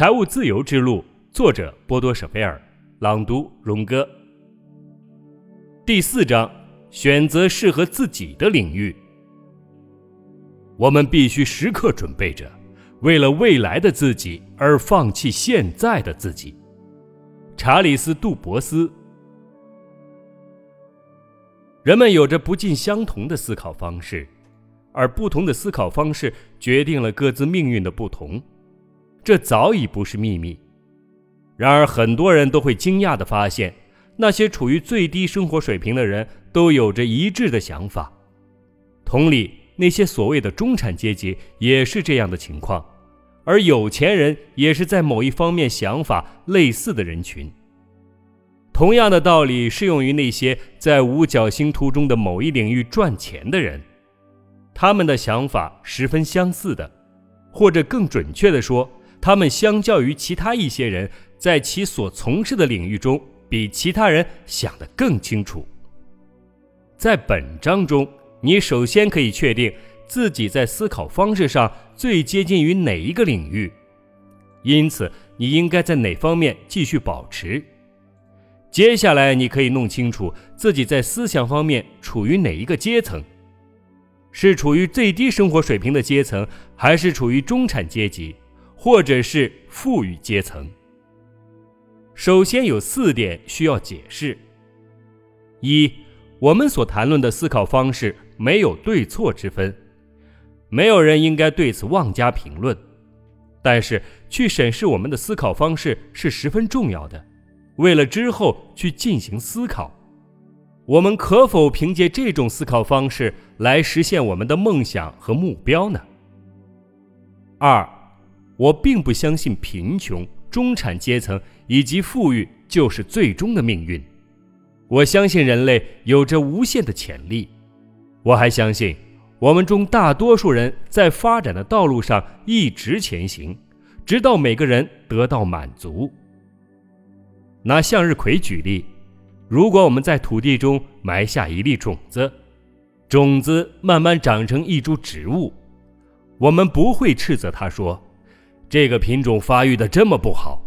财务自由之路，作者波多舍菲尔，朗读荣哥。第四章：选择适合自己的领域。我们必须时刻准备着，为了未来的自己而放弃现在的自己。查理斯·杜博斯。人们有着不尽相同的思考方式，而不同的思考方式决定了各自命运的不同。这早已不是秘密。然而，很多人都会惊讶地发现，那些处于最低生活水平的人都有着一致的想法。同理。那些所谓的中产阶级也是这样的情况，而有钱人也是在某一方面想法类似的人群。同样的道理适用于那些在五角星图中的某一领域赚钱的人，他们的想法十分相似的，或者更准确地说，他们相较于其他一些人，在其所从事的领域中比其他人想得更清楚。在本章中。你首先可以确定自己在思考方式上最接近于哪一个领域，因此你应该在哪方面继续保持。接下来，你可以弄清楚自己在思想方面处于哪一个阶层，是处于最低生活水平的阶层，还是处于中产阶级，或者是富裕阶层。首先有四点需要解释：一，我们所谈论的思考方式。没有对错之分，没有人应该对此妄加评论。但是，去审视我们的思考方式是十分重要的。为了之后去进行思考，我们可否凭借这种思考方式来实现我们的梦想和目标呢？二，我并不相信贫穷、中产阶层以及富裕就是最终的命运。我相信人类有着无限的潜力。我还相信，我们中大多数人在发展的道路上一直前行，直到每个人得到满足。拿向日葵举例，如果我们在土地中埋下一粒种子，种子慢慢长成一株植物，我们不会斥责它说：“这个品种发育的这么不好。”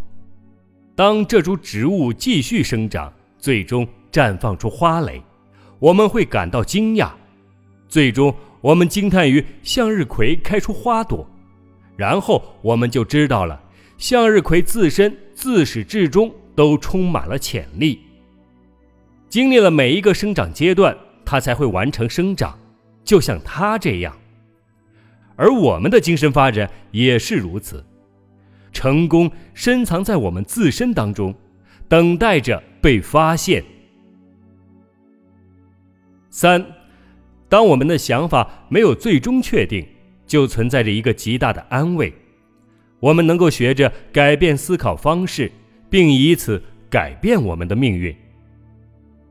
当这株植物继续生长，最终绽放出花蕾，我们会感到惊讶。最终，我们惊叹于向日葵开出花朵，然后我们就知道了，向日葵自身自始至终都充满了潜力。经历了每一个生长阶段，它才会完成生长，就像它这样。而我们的精神发展也是如此，成功深藏在我们自身当中，等待着被发现。三。当我们的想法没有最终确定，就存在着一个极大的安慰：我们能够学着改变思考方式，并以此改变我们的命运。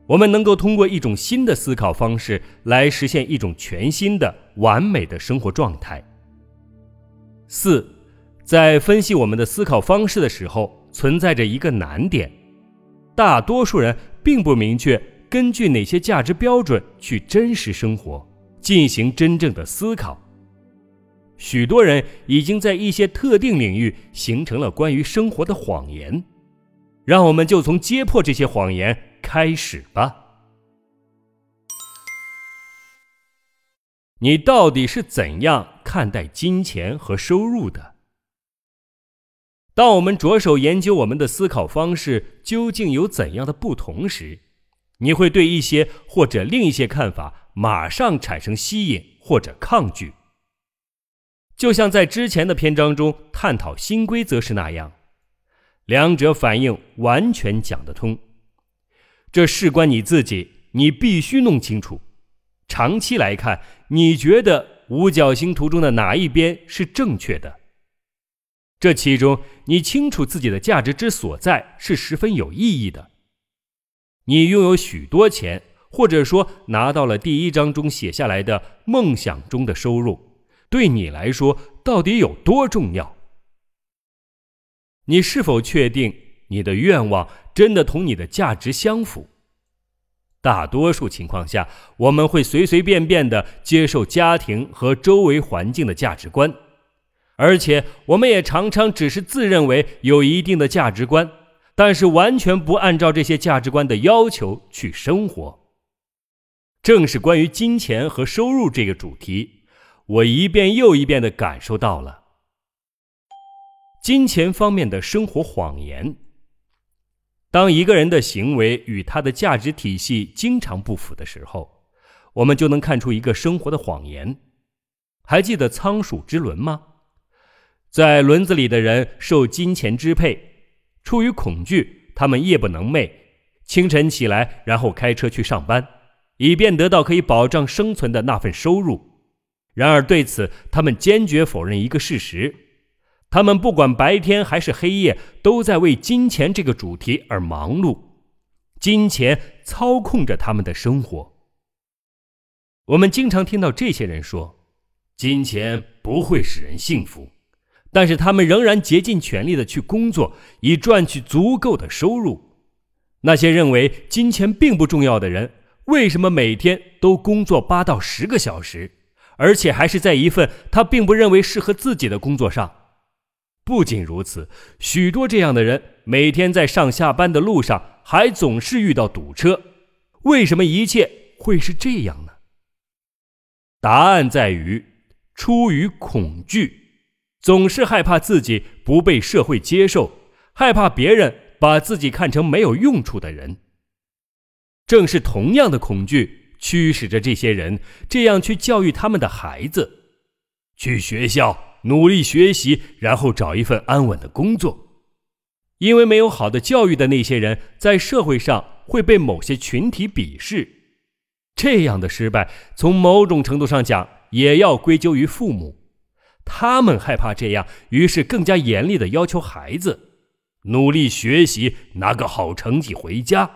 我们能够通过一种新的思考方式来实现一种全新的完美的生活状态。四，在分析我们的思考方式的时候，存在着一个难点：大多数人并不明确。根据哪些价值标准去真实生活，进行真正的思考？许多人已经在一些特定领域形成了关于生活的谎言。让我们就从揭破这些谎言开始吧。你到底是怎样看待金钱和收入的？当我们着手研究我们的思考方式究竟有怎样的不同时，你会对一些或者另一些看法马上产生吸引或者抗拒，就像在之前的篇章中探讨新规则时那样，两者反应完全讲得通。这事关你自己，你必须弄清楚。长期来看，你觉得五角星图中的哪一边是正确的？这其中，你清楚自己的价值之所在是十分有意义的。你拥有许多钱，或者说拿到了第一章中写下来的梦想中的收入，对你来说到底有多重要？你是否确定你的愿望真的同你的价值相符？大多数情况下，我们会随随便便的接受家庭和周围环境的价值观，而且我们也常常只是自认为有一定的价值观，但是完全不按照这些价值观的要求去生活。正是关于金钱和收入这个主题，我一遍又一遍的感受到了金钱方面的生活谎言。当一个人的行为与他的价值体系经常不符的时候，我们就能看出一个生活的谎言。还记得仓鼠之轮吗？在轮子里的人受金钱支配，出于恐惧，他们夜不能寐，清晨起来，然后开车去上班。以便得到可以保障生存的那份收入。然而，对此他们坚决否认一个事实：他们不管白天还是黑夜，都在为金钱这个主题而忙碌。金钱操控着他们的生活。我们经常听到这些人说：“金钱不会使人幸福。”但是他们仍然竭尽全力的去工作，以赚取足够的收入。那些认为金钱并不重要的人。为什么每天都工作八到十个小时，而且还是在一份他并不认为适合自己的工作上？不仅如此，许多这样的人每天在上下班的路上还总是遇到堵车。为什么一切会是这样呢？答案在于，出于恐惧，总是害怕自己不被社会接受，害怕别人把自己看成没有用处的人。正是同样的恐惧驱使着这些人这样去教育他们的孩子：去学校努力学习，然后找一份安稳的工作。因为没有好的教育的那些人，在社会上会被某些群体鄙视。这样的失败，从某种程度上讲，也要归咎于父母。他们害怕这样，于是更加严厉的要求孩子努力学习，拿个好成绩回家。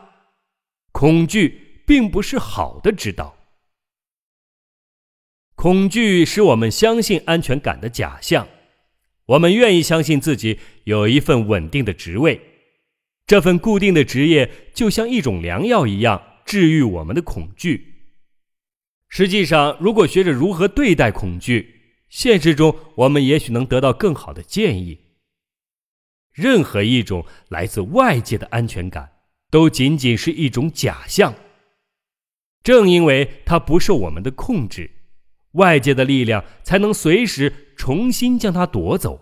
恐惧并不是好的指导。恐惧使我们相信安全感的假象，我们愿意相信自己有一份稳定的职位，这份固定的职业就像一种良药一样治愈我们的恐惧。实际上，如果学着如何对待恐惧，现实中我们也许能得到更好的建议。任何一种来自外界的安全感。都仅仅是一种假象。正因为它不受我们的控制，外界的力量才能随时重新将它夺走。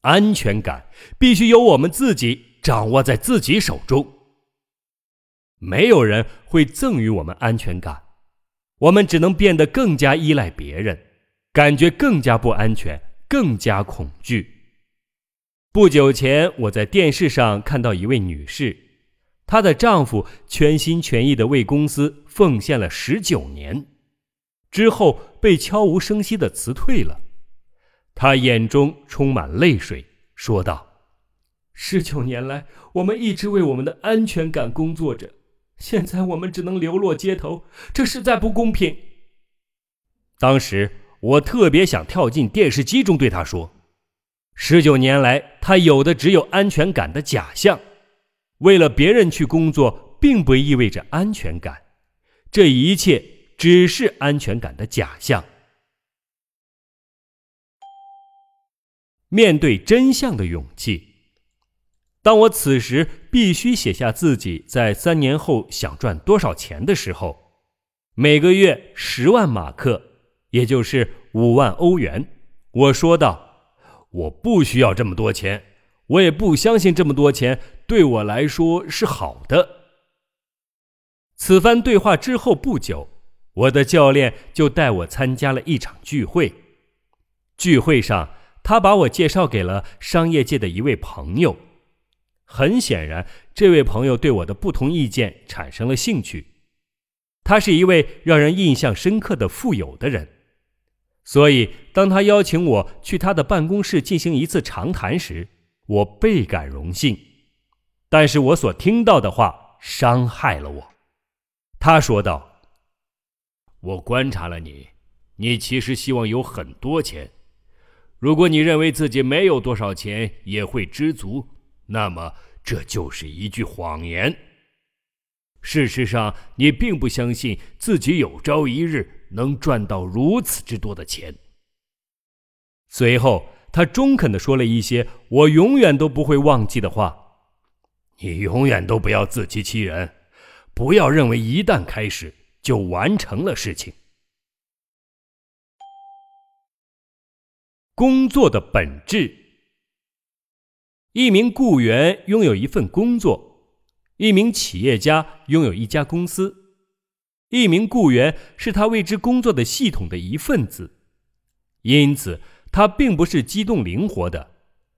安全感必须由我们自己掌握在自己手中。没有人会赠予我们安全感，我们只能变得更加依赖别人，感觉更加不安全，更加恐惧。不久前，我在电视上看到一位女士。她的丈夫全心全意的为公司奉献了十九年，之后被悄无声息的辞退了。她眼中充满泪水，说道：“十九年来，我们一直为我们的安全感工作着，现在我们只能流落街头，这实在不公平。”当时我特别想跳进电视机中对他说：“十九年来，他有的只有安全感的假象。”为了别人去工作，并不意味着安全感，这一切只是安全感的假象。面对真相的勇气。当我此时必须写下自己在三年后想赚多少钱的时候，每个月十万马克，也就是五万欧元，我说道：“我不需要这么多钱。”我也不相信这么多钱对我来说是好的。此番对话之后不久，我的教练就带我参加了一场聚会。聚会上，他把我介绍给了商业界的一位朋友。很显然，这位朋友对我的不同意见产生了兴趣。他是一位让人印象深刻的富有的人，所以当他邀请我去他的办公室进行一次长谈时，我倍感荣幸，但是我所听到的话伤害了我。他说道：“我观察了你，你其实希望有很多钱。如果你认为自己没有多少钱也会知足，那么这就是一句谎言。事实上，你并不相信自己有朝一日能赚到如此之多的钱。”随后，他中肯的说了一些我永远都不会忘记的话：“你永远都不要自欺欺人，不要认为一旦开始就完成了事情。”工作的本质。一名雇员拥有一份工作，一名企业家拥有一家公司。一名雇员是他为之工作的系统的一份子，因此。他并不是机动灵活的，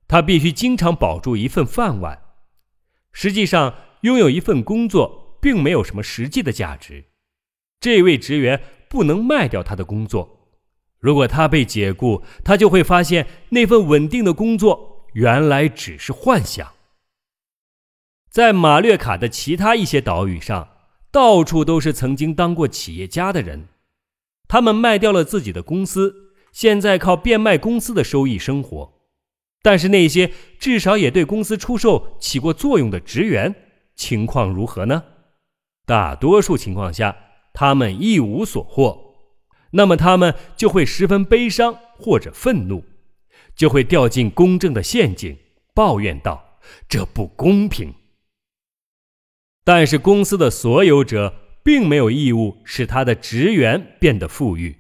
他必须经常保住一份饭碗。实际上，拥有一份工作并没有什么实际的价值。这位职员不能卖掉他的工作。如果他被解雇，他就会发现那份稳定的工作原来只是幻想。在马略卡的其他一些岛屿上，到处都是曾经当过企业家的人，他们卖掉了自己的公司。现在靠变卖公司的收益生活，但是那些至少也对公司出售起过作用的职员情况如何呢？大多数情况下，他们一无所获，那么他们就会十分悲伤或者愤怒，就会掉进公正的陷阱，抱怨道：“这不公平。”但是公司的所有者并没有义务使他的职员变得富裕。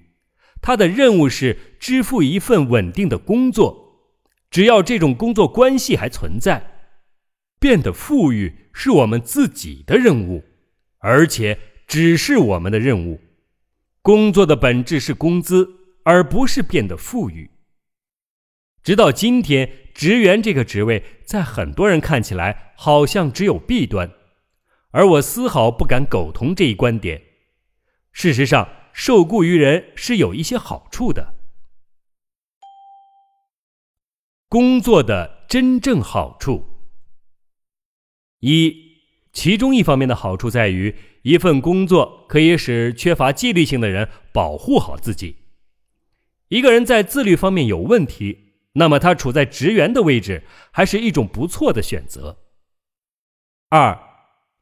他的任务是支付一份稳定的工作，只要这种工作关系还存在，变得富裕是我们自己的任务，而且只是我们的任务。工作的本质是工资，而不是变得富裕。直到今天，职员这个职位在很多人看起来好像只有弊端，而我丝毫不敢苟同这一观点。事实上。受雇于人是有一些好处的。工作的真正好处，一，其中一方面的好处在于，一份工作可以使缺乏纪律性的人保护好自己。一个人在自律方面有问题，那么他处在职员的位置还是一种不错的选择。二，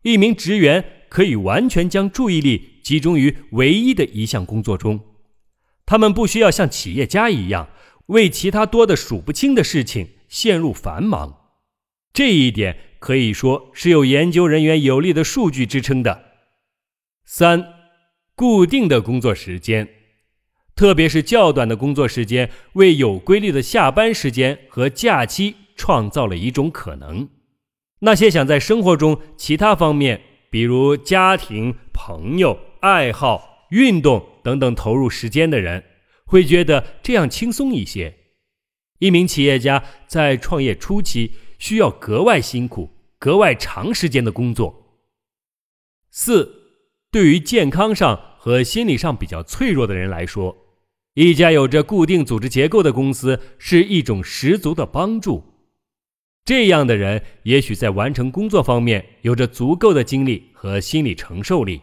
一名职员可以完全将注意力。集中于唯一的一项工作中，他们不需要像企业家一样为其他多的数不清的事情陷入繁忙。这一点可以说是有研究人员有力的数据支撑的。三，固定的工作时间，特别是较短的工作时间，为有规律的下班时间和假期创造了一种可能。那些想在生活中其他方面，比如家庭、朋友。爱好、运动等等投入时间的人，会觉得这样轻松一些。一名企业家在创业初期需要格外辛苦、格外长时间的工作。四，对于健康上和心理上比较脆弱的人来说，一家有着固定组织结构的公司是一种十足的帮助。这样的人也许在完成工作方面有着足够的精力和心理承受力。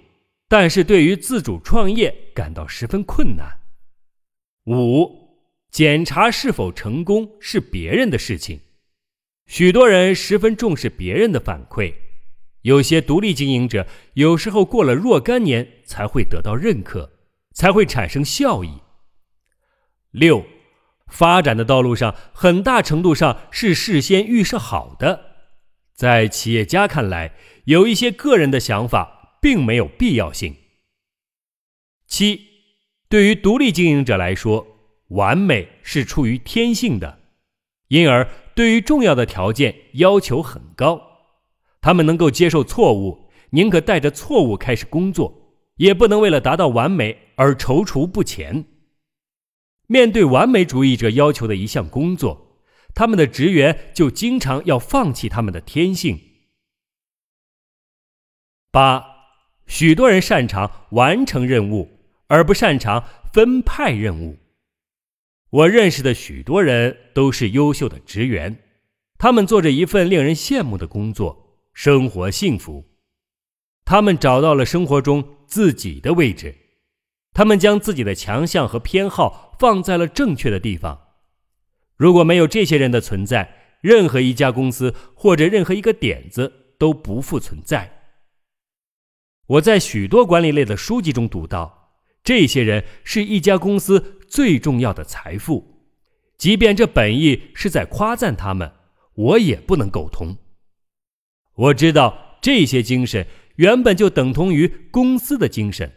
但是对于自主创业感到十分困难。五，检查是否成功是别人的事情，许多人十分重视别人的反馈，有些独立经营者有时候过了若干年才会得到认可，才会产生效益。六，发展的道路上很大程度上是事先预设好的，在企业家看来，有一些个人的想法。并没有必要性。七，对于独立经营者来说，完美是出于天性的，因而对于重要的条件要求很高。他们能够接受错误，宁可带着错误开始工作，也不能为了达到完美而踌躇不前。面对完美主义者要求的一项工作，他们的职员就经常要放弃他们的天性。八。许多人擅长完成任务，而不擅长分派任务。我认识的许多人都是优秀的职员，他们做着一份令人羡慕的工作，生活幸福。他们找到了生活中自己的位置，他们将自己的强项和偏好放在了正确的地方。如果没有这些人的存在，任何一家公司或者任何一个点子都不复存在。我在许多管理类的书籍中读到，这些人是一家公司最重要的财富，即便这本意是在夸赞他们，我也不能苟同。我知道这些精神原本就等同于公司的精神。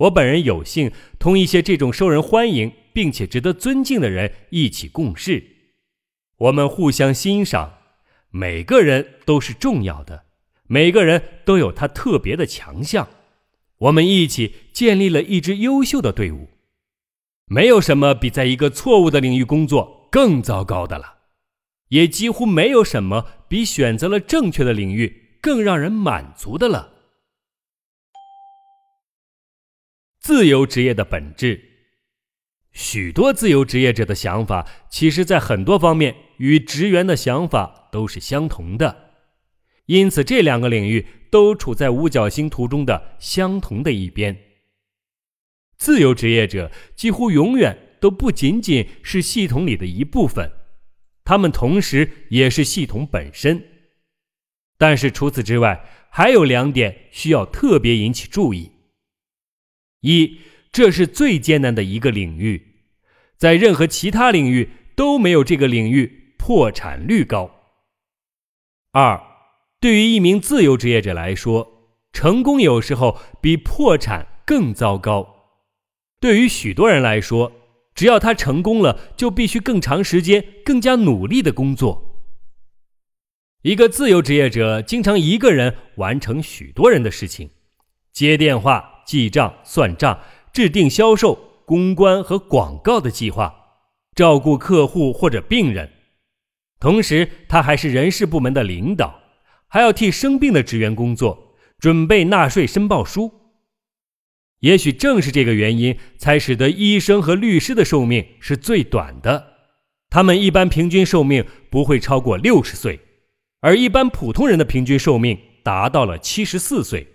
我本人有幸同一些这种受人欢迎并且值得尊敬的人一起共事，我们互相欣赏，每个人都是重要的，每个人都有他特别的强项，我们一起建立了一支优秀的队伍。没有什么比在一个错误的领域工作更糟糕的了，也几乎没有什么比选择了正确的领域更让人满足的了。自由职业的本质，许多自由职业者的想法，其实在很多方面与职员的想法都是相同的，因此这两个领域都处在五角星图中的相同的一边。自由职业者几乎永远都不仅仅是系统里的一部分，他们同时也是系统本身。但是除此之外，还有两点需要特别引起注意：一，这是最艰难的一个领域，在任何其他领域都没有这个领域破产率高；二，对于一名自由职业者来说，成功有时候比破产更糟糕。对于许多人来说，只要他成功了，就必须更长时间、更加努力的工作。一个自由职业者经常一个人完成许多人的事情：接电话、记账、算账、制定销售、公关和广告的计划、照顾客户或者病人。同时，他还是人事部门的领导，还要替生病的职员工作，准备纳税申报书。也许正是这个原因，才使得医生和律师的寿命是最短的。他们一般平均寿命不会超过六十岁，而一般普通人的平均寿命达到了七十四岁。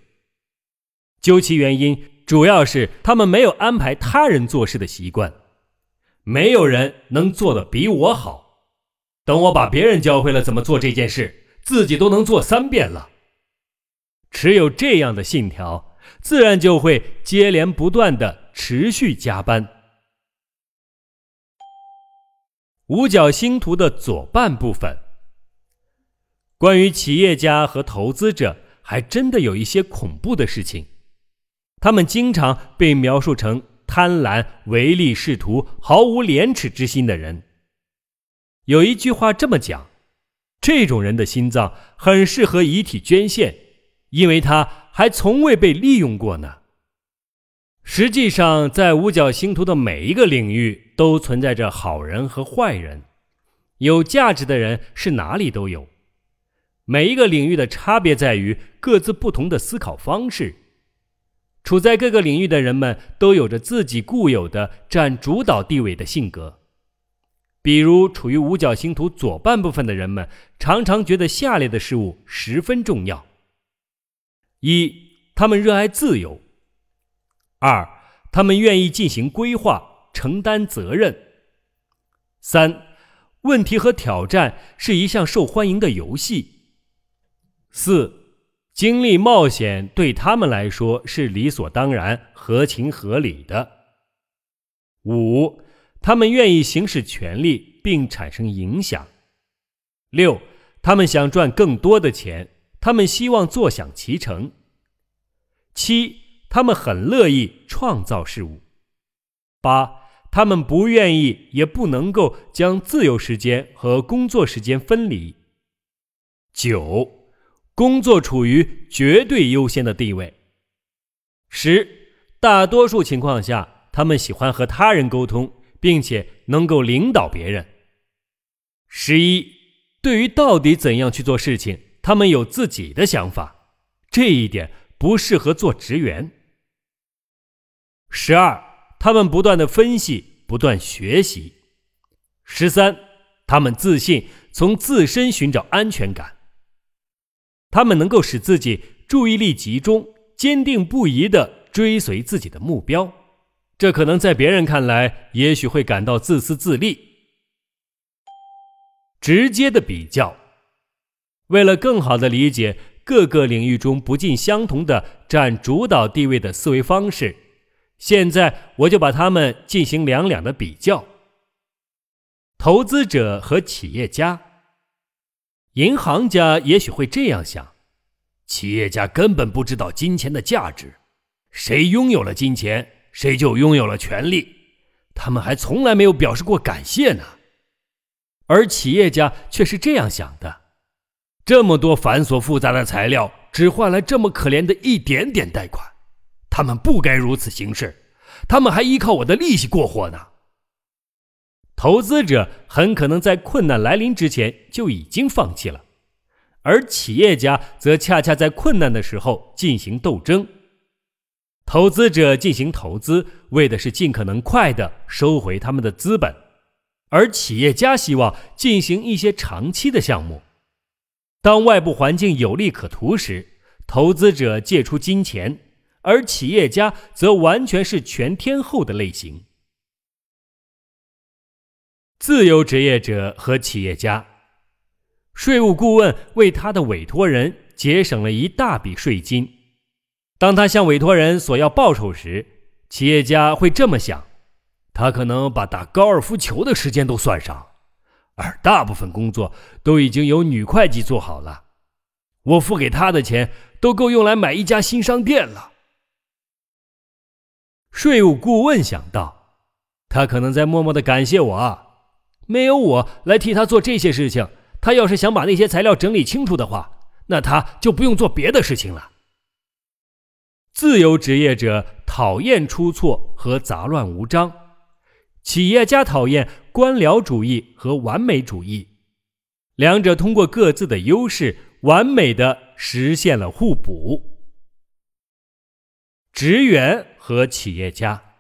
究其原因，主要是他们没有安排他人做事的习惯。没有人能做得比我好。等我把别人教会了怎么做这件事，自己都能做三遍了。持有这样的信条。自然就会接连不断的持续加班。五角星图的左半部分，关于企业家和投资者，还真的有一些恐怖的事情。他们经常被描述成贪婪、唯利是图、毫无廉耻之心的人。有一句话这么讲：这种人的心脏很适合遗体捐献，因为他。还从未被利用过呢。实际上，在五角星图的每一个领域都存在着好人和坏人，有价值的人是哪里都有。每一个领域的差别在于各自不同的思考方式。处在各个领域的人们都有着自己固有的占主导地位的性格。比如，处于五角星图左半部分的人们，常常觉得下列的事物十分重要。一，他们热爱自由；二，他们愿意进行规划、承担责任；三，问题和挑战是一项受欢迎的游戏；四，经历冒险对他们来说是理所当然、合情合理的；五，他们愿意行使权力并产生影响；六，他们想赚更多的钱。他们希望坐享其成。七，他们很乐意创造事物。八，他们不愿意也不能够将自由时间和工作时间分离。九，工作处于绝对优先的地位。十，大多数情况下，他们喜欢和他人沟通，并且能够领导别人。十一，对于到底怎样去做事情。他们有自己的想法，这一点不适合做职员。十二，他们不断的分析，不断学习。十三，他们自信，从自身寻找安全感。他们能够使自己注意力集中，坚定不移的追随自己的目标。这可能在别人看来，也许会感到自私自利。直接的比较。为了更好地理解各个领域中不尽相同的占主导地位的思维方式，现在我就把它们进行两两的比较。投资者和企业家。银行家也许会这样想：企业家根本不知道金钱的价值，谁拥有了金钱，谁就拥有了权利，他们还从来没有表示过感谢呢。而企业家却是这样想的：这么多繁琐复杂的材料，只换来这么可怜的一点点贷款，他们不该如此行事，他们还依靠我的利息过活呢。投资者很可能在困难来临之前就已经放弃了，而企业家则恰恰在困难的时候进行斗争。投资者进行投资，为的是尽可能快的收回他们的资本，而企业家希望进行一些长期的项目。当外部环境有利可图时，投资者借出金钱，而企业家则完全是全天候的类型。自由职业者和企业家，税务顾问为他的委托人节省了一大笔税金。当他向委托人索要报酬时，企业家会这么想：他可能把打高尔夫球的时间都算上，而大部分工作都已经由女会计做好了。我付给他的钱都够用来买一家新商店了。税务顾问想到，他可能在默默的感谢我。没有我来替他做这些事情，他要是想把那些材料整理清楚的话，那他就不用做别的事情了。自由职业者讨厌出错和杂乱无章，企业家讨厌官僚主义和完美主义，两者通过各自的优势，完美的实现了互补。职员和企业家。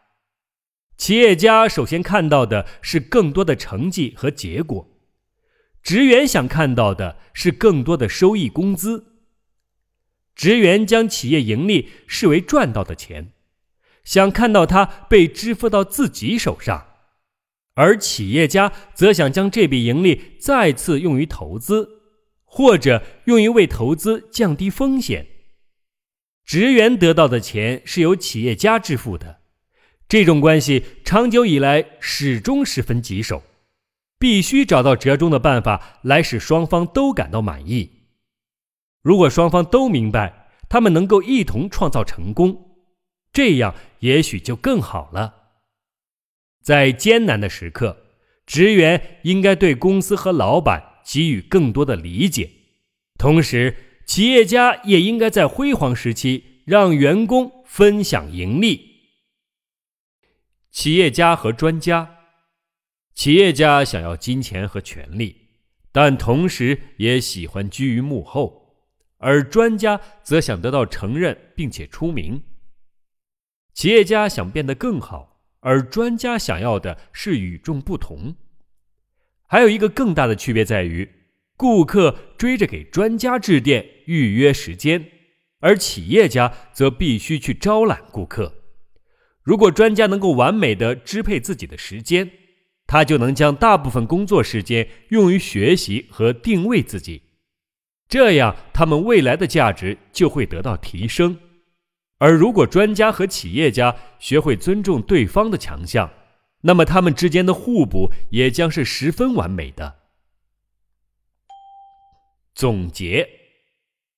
企业家首先看到的是更多的成绩和结果，职员想看到的是更多的收益工资。职员将企业盈利视为赚到的钱，想看到它被支付到自己手上，而企业家则想将这笔盈利再次用于投资，或者用于为投资降低风险。职员得到的钱是由企业家支付的。这种关系长久以来始终十分棘手，必须找到折中的办法来使双方都感到满意。如果双方都明白他们能够一同创造成功，这样也许就更好了。在艰难的时刻，职员应该对公司和老板给予更多的理解，同时企业家也应该在辉煌时期让员工分享盈利。企业家和专家，企业家想要金钱和权力，但同时也喜欢居于幕后；而专家则想得到承认并且出名。企业家想变得更好，而专家想要的是与众不同。还有一个更大的区别在于，顾客追着给专家致电预约时间，而企业家则必须去招揽顾客。如果专家能够完美的支配自己的时间，他就能将大部分工作时间用于学习和定位自己，这样他们未来的价值就会得到提升。而如果专家和企业家学会尊重对方的强项，那么他们之间的互补也将是十分完美的。总结：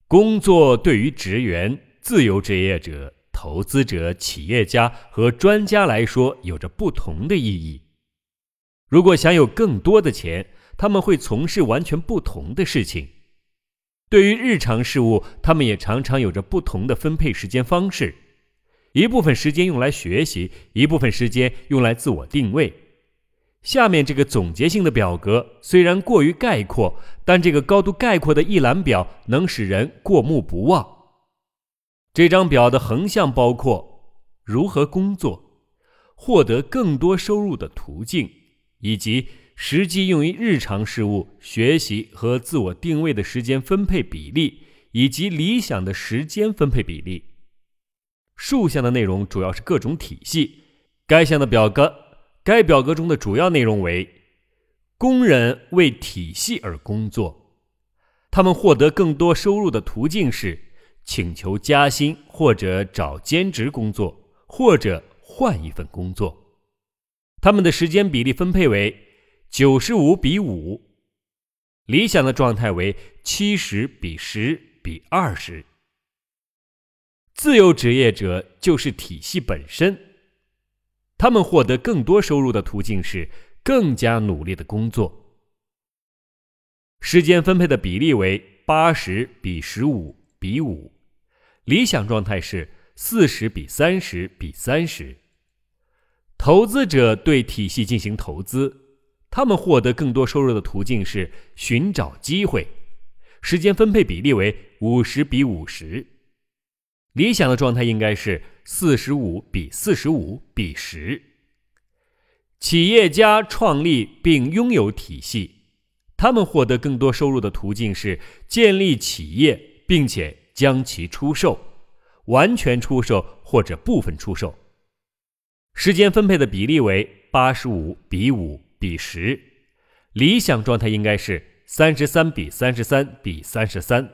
工作对于职员、自由职业者。投资者、企业家和专家来说有着不同的意义。如果想有更多的钱，他们会从事完全不同的事情。对于日常事务，他们也常常有着不同的分配时间方式。一部分时间用来学习，一部分时间用来自我定位。下面这个总结性的表格虽然过于概括，但这个高度概括的一览表能使人过目不忘。这张表的横向包括如何工作、获得更多收入的途径，以及实际用于日常事务、学习和自我定位的时间分配比例，以及理想的时间分配比例。竖向的内容主要是各种体系。该项的表格，该表格中的主要内容为：工人为体系而工作，他们获得更多收入的途径是。请求加薪，或者找兼职工作，或者换一份工作。他们的时间比例分配为：九十五比五，理想的状态为七十比十比二十。自由职业者就是体系本身，他们获得更多收入的途径是更加努力的工作。时间分配的比例为八十比十五比五，理想状态是四十比三十比三十。投资者对体系进行投资，他们获得更多收入的途径是寻找机会。时间分配比例为五十比五十。理想的状态应该是四十五比四十五比十。企业家创立并拥有体系，他们获得更多收入的途径是建立企业，并且将其出售，完全出售或者部分出售。时间分配的比例为八十五比五比十。理想状态应该是三十三比三十三比三十三。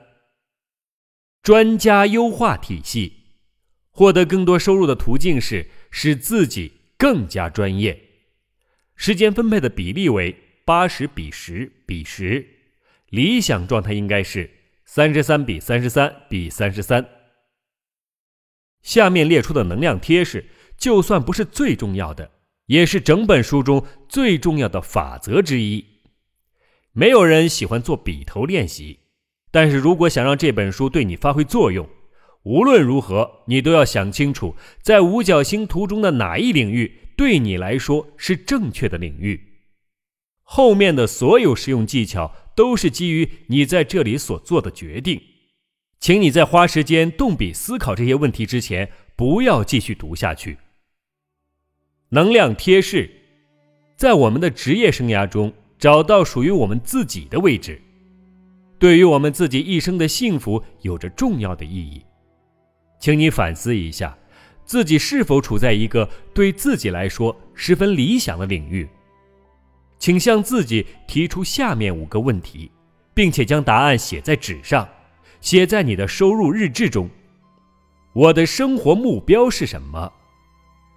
专家优化体系，获得更多收入的途径是使自己更加专业。时间分配的比例为八十比十比十，理想状态应该是三十三比三十三比三十三。下面列出的能量贴士，就算不是最重要的，也是整本书中最重要的法则之一。没有人喜欢做笔头练习。但是如果想让这本书对你发挥作用，无论如何，你都要想清楚，在五角星图中的哪一领域对你来说是正确的领域。后面的所有实用技巧都是基于你在这里所做的决定。请你在花时间动笔思考这些问题之前，不要继续读下去。能量贴士：在我们的职业生涯中，找到属于我们自己的位置。对于我们自己一生的幸福有着重要的意义，请你反思一下，自己是否处在一个对自己来说十分理想的领域？请向自己提出下面五个问题，并且将答案写在纸上，写在你的收入日志中。我的生活目标是什么？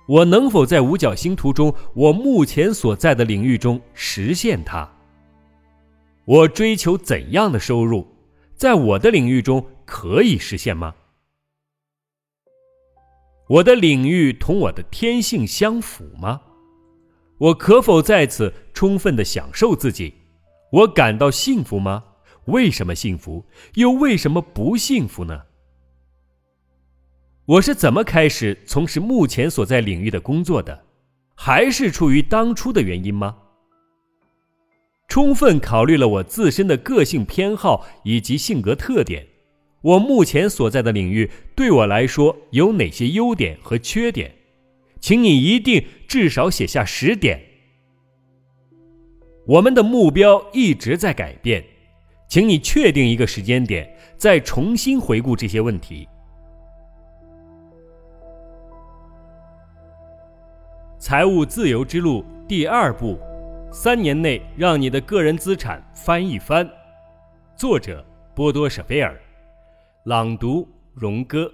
我能否在五角星图中我目前所在的领域中实现它？我追求怎样的收入，在我的领域中可以实现吗？我的领域同我的天性相符吗？我可否在此充分的享受自己？我感到幸福吗？为什么幸福？又为什么不幸福呢？我是怎么开始从事目前所在领域的工作的？还是出于当初的原因吗？充分考虑了我自身的个性偏好以及性格特点，我目前所在的领域对我来说有哪些优点和缺点？请你一定至少写下十点。我们的目标一直在改变，请你确定一个时间点，再重新回顾这些问题。财务自由之路第二步。三年内让你的个人资产翻一番。作者：波多舍菲尔，朗读：荣哥。